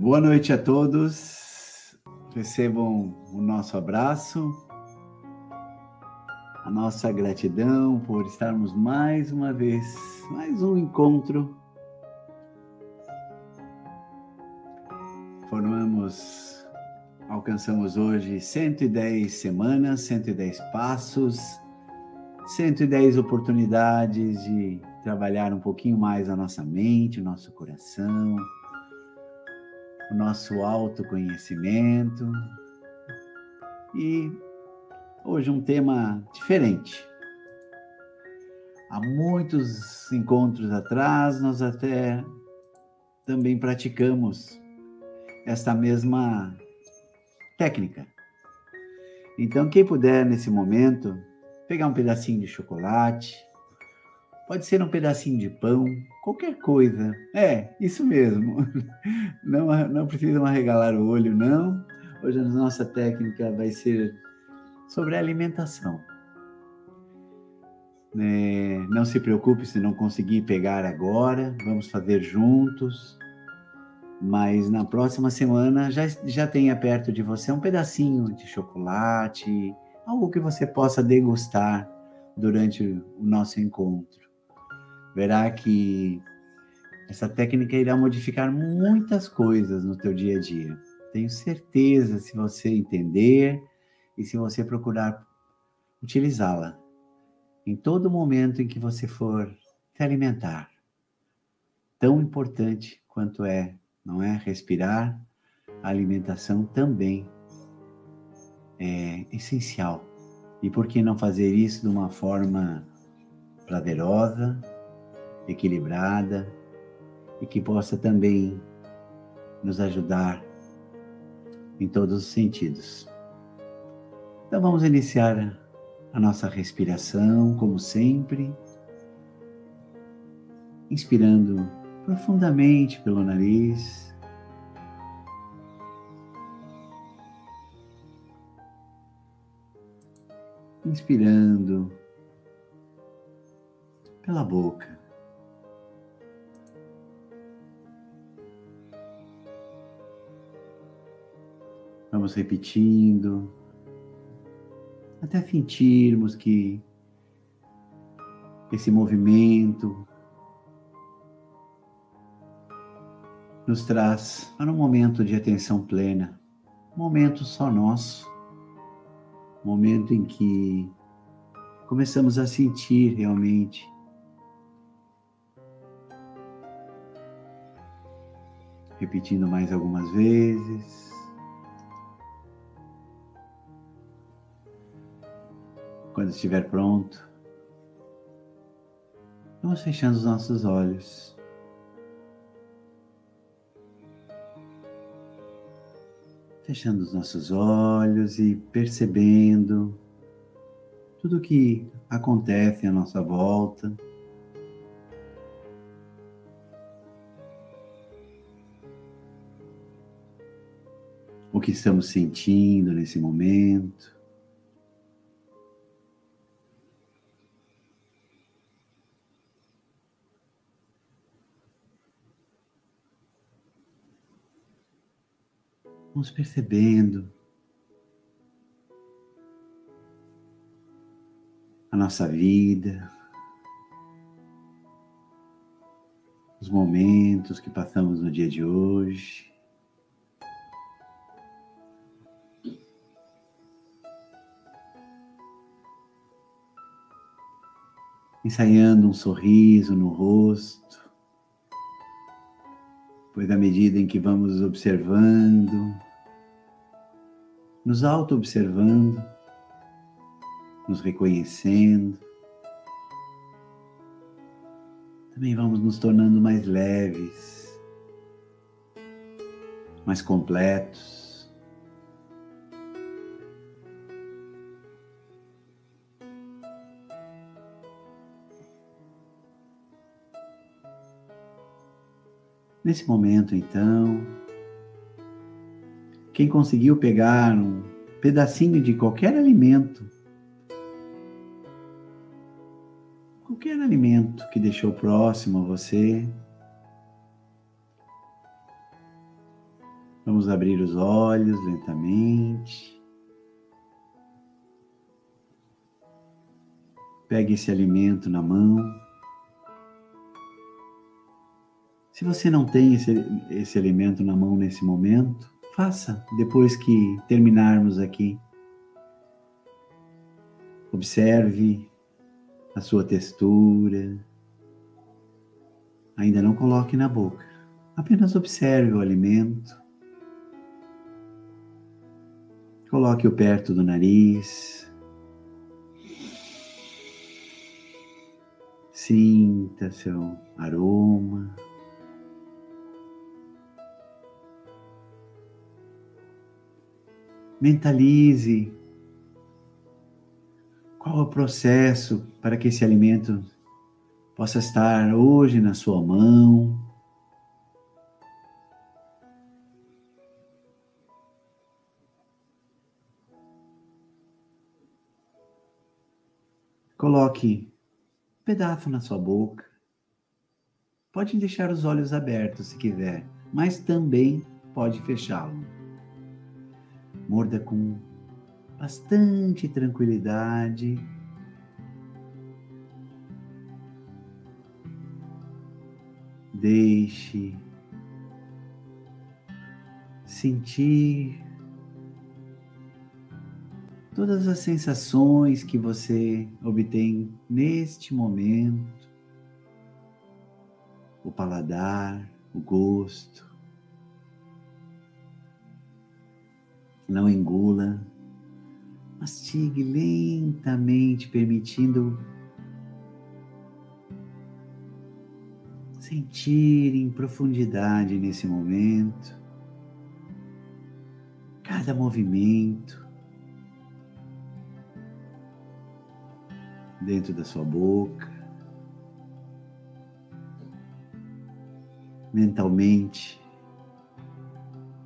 Boa noite a todos. Recebam o nosso abraço, a nossa gratidão por estarmos mais uma vez, mais um encontro. Formamos, alcançamos hoje 110 semanas, 110 passos, 110 oportunidades de trabalhar um pouquinho mais a nossa mente, o nosso coração o nosso autoconhecimento. E hoje um tema diferente. Há muitos encontros atrás, nós até também praticamos esta mesma técnica. Então, quem puder nesse momento, pegar um pedacinho de chocolate, Pode ser um pedacinho de pão, qualquer coisa. É, isso mesmo. Não, não precisam arregalar o olho, não. Hoje a nossa técnica vai ser sobre alimentação. É, não se preocupe se não conseguir pegar agora, vamos fazer juntos. Mas na próxima semana já, já tenha perto de você um pedacinho de chocolate, algo que você possa degustar durante o nosso encontro verá que essa técnica irá modificar muitas coisas no teu dia a dia. Tenho certeza se você entender e se você procurar utilizá-la em todo momento em que você for se alimentar. Tão importante quanto é, não é? Respirar, a alimentação também é essencial. E por que não fazer isso de uma forma prazerosa, equilibrada e que possa também nos ajudar em todos os sentidos. Então vamos iniciar a nossa respiração, como sempre, inspirando profundamente pelo nariz. Inspirando pela boca. Vamos repetindo, até sentirmos que esse movimento nos traz para um momento de atenção plena, um momento só nosso, um momento em que começamos a sentir realmente repetindo mais algumas vezes. Quando estiver pronto, vamos fechando os nossos olhos. Fechando os nossos olhos e percebendo tudo o que acontece à nossa volta. O que estamos sentindo nesse momento. Vamos percebendo a nossa vida, os momentos que passamos no dia de hoje. Ensaiando um sorriso no rosto, pois à medida em que vamos observando, nos auto-observando, nos reconhecendo. Também vamos nos tornando mais leves, mais completos. Nesse momento, então, quem conseguiu pegar um pedacinho de qualquer alimento, qualquer alimento que deixou próximo a você, Vamos abrir os olhos lentamente. Pegue esse alimento na mão. Se você não tem esse, esse alimento na mão nesse momento, faça depois que terminarmos aqui. Observe a sua textura. Ainda não coloque na boca. Apenas observe o alimento. Coloque-o perto do nariz. Sinta seu aroma. Mentalize qual é o processo para que esse alimento possa estar hoje na sua mão. Coloque pedaço na sua boca. Pode deixar os olhos abertos se quiser, mas também pode fechá-lo. Morda com bastante tranquilidade. Deixe sentir todas as sensações que você obtém neste momento, o paladar, o gosto. Não engula, mastigue lentamente, permitindo sentir em profundidade nesse momento cada movimento. dentro da sua boca, mentalmente,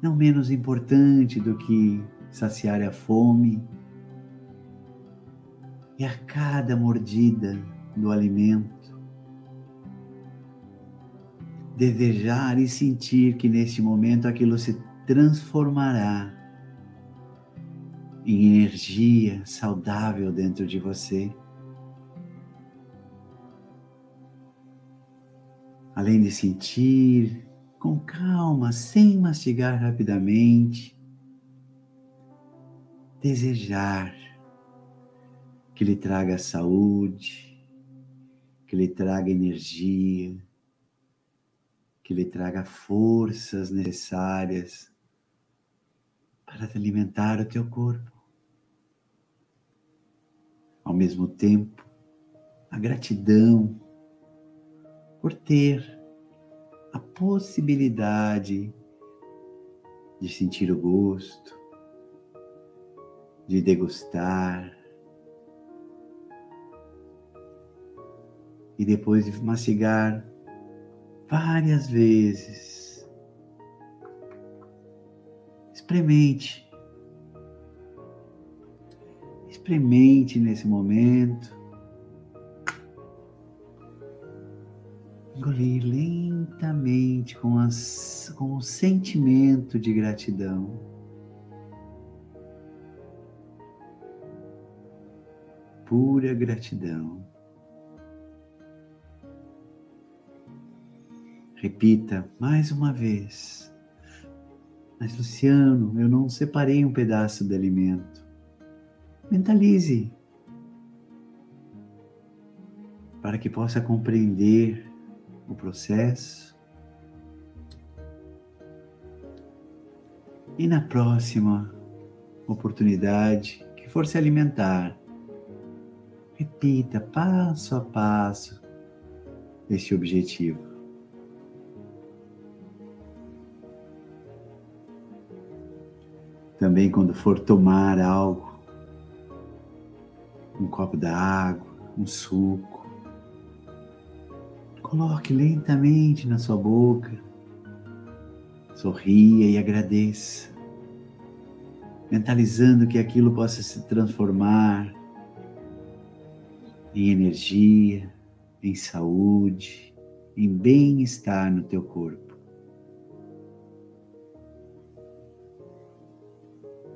não menos importante do que saciar a fome, e a cada mordida do alimento, desejar e sentir que neste momento aquilo se transformará em energia saudável dentro de você. além de sentir com calma, sem mastigar rapidamente, desejar que lhe traga saúde, que lhe traga energia, que lhe traga forças necessárias para alimentar o teu corpo. Ao mesmo tempo, a gratidão por ter a possibilidade de sentir o gosto, de degustar e depois de mastigar várias vezes. Experimente. Experimente nesse momento engolir lentamente com, as, com o sentimento de gratidão. Pura gratidão. Repita mais uma vez. Mas, Luciano, eu não separei um pedaço de alimento. Mentalize. Para que possa compreender o processo. E na próxima oportunidade que for se alimentar, repita passo a passo este objetivo. Também quando for tomar algo, um copo d'água, um suco, Coloque lentamente na sua boca. Sorria e agradeça, mentalizando que aquilo possa se transformar em energia, em saúde, em bem-estar no teu corpo.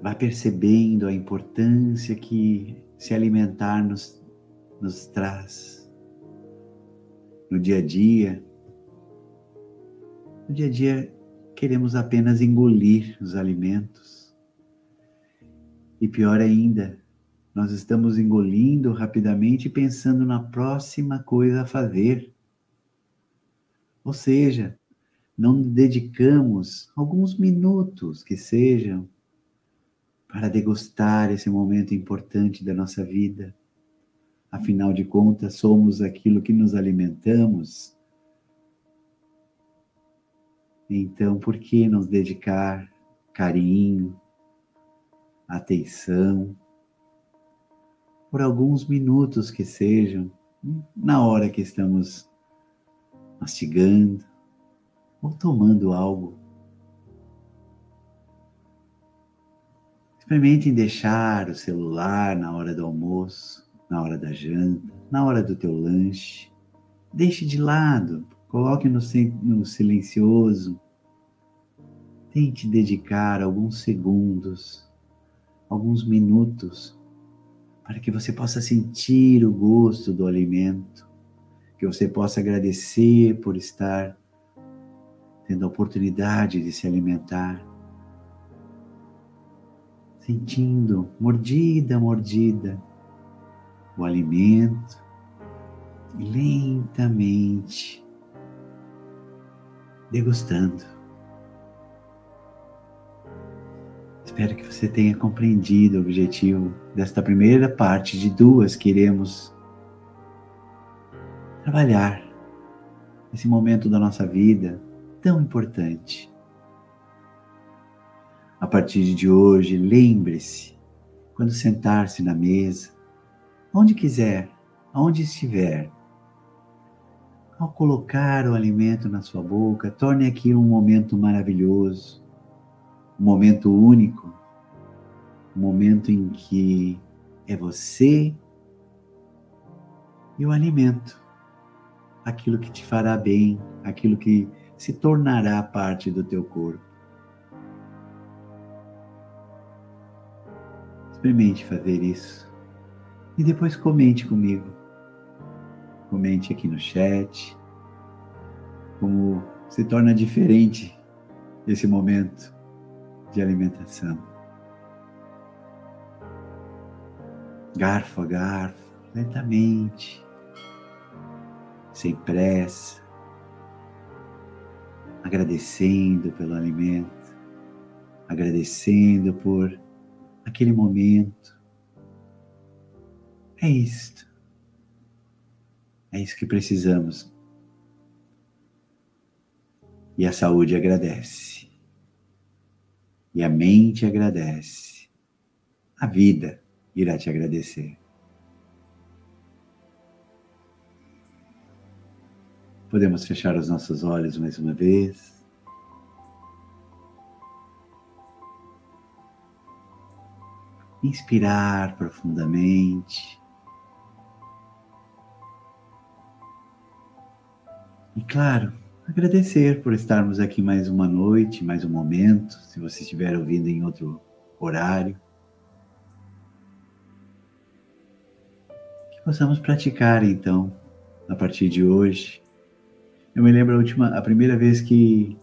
vai percebendo a importância que se alimentar nos, nos traz no dia a dia. No dia a dia, queremos apenas engolir os alimentos. E pior ainda, nós estamos engolindo rapidamente pensando na próxima coisa a fazer. Ou seja, não dedicamos alguns minutos que sejam para degustar esse momento importante da nossa vida. Afinal de contas, somos aquilo que nos alimentamos. Então, por que nos dedicar carinho, atenção, por alguns minutos que sejam, na hora que estamos mastigando ou tomando algo. Experimente deixar o celular na hora do almoço, na hora da janta, na hora do teu lanche. Deixe de lado, coloque no, no silencioso. Tente dedicar alguns segundos, alguns minutos, para que você possa sentir o gosto do alimento, que você possa agradecer por estar tendo a oportunidade de se alimentar sentindo mordida, mordida o alimento e lentamente degustando. Espero que você tenha compreendido o objetivo desta primeira parte de duas que iremos trabalhar nesse momento da nossa vida tão importante. A partir de hoje, lembre-se, quando sentar-se na mesa, onde quiser, aonde estiver, ao colocar o alimento na sua boca, torne aqui um momento maravilhoso, um momento único, um momento em que é você e o alimento, aquilo que te fará bem, aquilo que se tornará parte do teu corpo. Experimente fazer isso. E depois comente comigo. Comente aqui no chat. Como se torna diferente esse momento de alimentação. Garfo a garfo, lentamente, sem pressa, agradecendo pelo alimento, agradecendo por aquele momento. É isto. É isso que precisamos. E a saúde agradece. E a mente agradece. A vida irá te agradecer. Podemos fechar os nossos olhos mais uma vez. inspirar profundamente. E claro, agradecer por estarmos aqui mais uma noite, mais um momento, se você estiver ouvindo em outro horário. Que possamos praticar então, a partir de hoje. Eu me lembro a última, a primeira vez que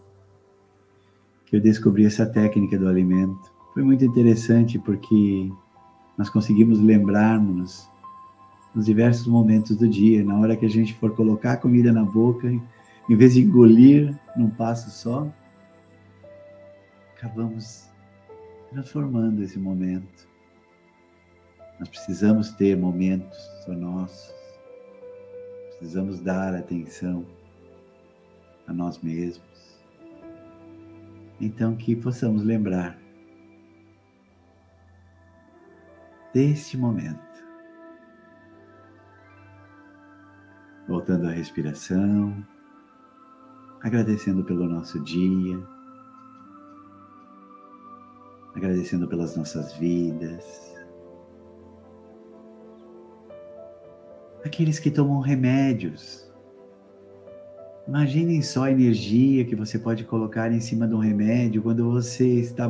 que eu descobri essa técnica do alimento foi muito interessante porque nós conseguimos lembrar-nos nos diversos momentos do dia, na hora que a gente for colocar a comida na boca, em vez de engolir num passo só, acabamos transformando esse momento. Nós precisamos ter momentos só nossos, precisamos dar atenção a nós mesmos. Então, que possamos lembrar deste momento. Voltando à respiração, agradecendo pelo nosso dia, agradecendo pelas nossas vidas. Aqueles que tomam remédios, imaginem só a energia que você pode colocar em cima de um remédio quando você está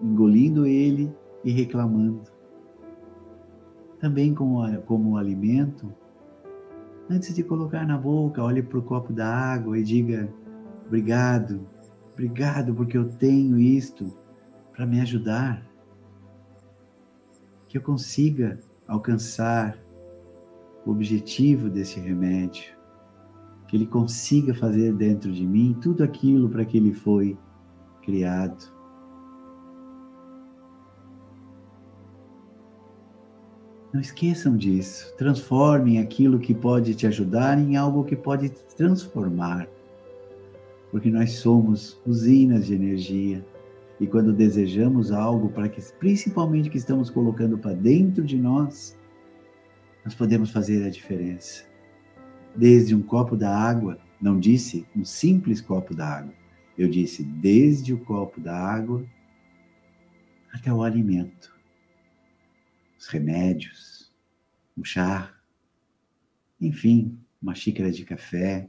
engolindo ele e reclamando. Também como, como alimento, antes de colocar na boca, olhe para o copo da água e diga: Obrigado, obrigado porque eu tenho isto para me ajudar. Que eu consiga alcançar o objetivo desse remédio, que ele consiga fazer dentro de mim tudo aquilo para que ele foi criado. Não esqueçam disso. Transformem aquilo que pode te ajudar em algo que pode te transformar. Porque nós somos usinas de energia. E quando desejamos algo para que, principalmente que estamos colocando para dentro de nós, nós podemos fazer a diferença. Desde um copo da água, não disse um simples copo da água. Eu disse desde o copo da água até o alimento os remédios, um chá, enfim, uma xícara de café.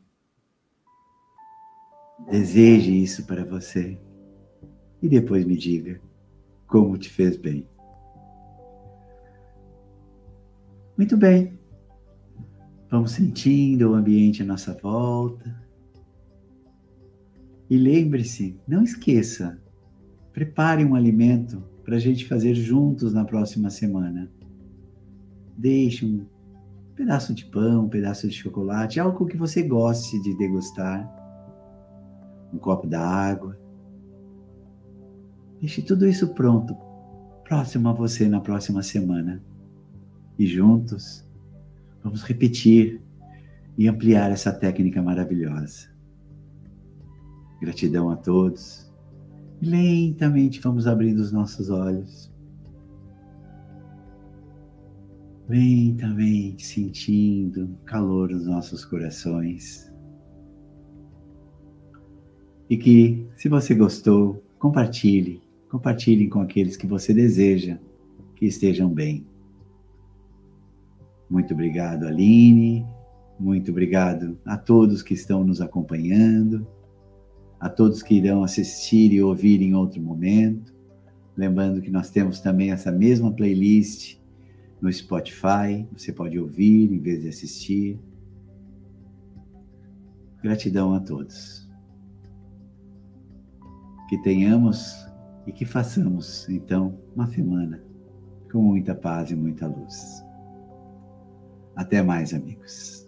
Deseje isso para você e depois me diga como te fez bem. Muito bem. Vamos sentindo o ambiente à nossa volta. E lembre-se, não esqueça, prepare um alimento para a gente fazer juntos na próxima semana. Deixe um pedaço de pão, um pedaço de chocolate, algo que você goste de degustar, um copo da água. Deixe tudo isso pronto, próximo a você na próxima semana. E juntos vamos repetir e ampliar essa técnica maravilhosa. Gratidão a todos Lentamente vamos abrindo os nossos olhos. Lentamente sentindo calor nos nossos corações. E que, se você gostou, compartilhe. Compartilhe com aqueles que você deseja que estejam bem. Muito obrigado, Aline. Muito obrigado a todos que estão nos acompanhando a todos que irão assistir e ouvir em outro momento. Lembrando que nós temos também essa mesma playlist no Spotify, você pode ouvir em vez de assistir. Gratidão a todos. Que tenhamos e que façamos, então, uma semana com muita paz e muita luz. Até mais, amigos.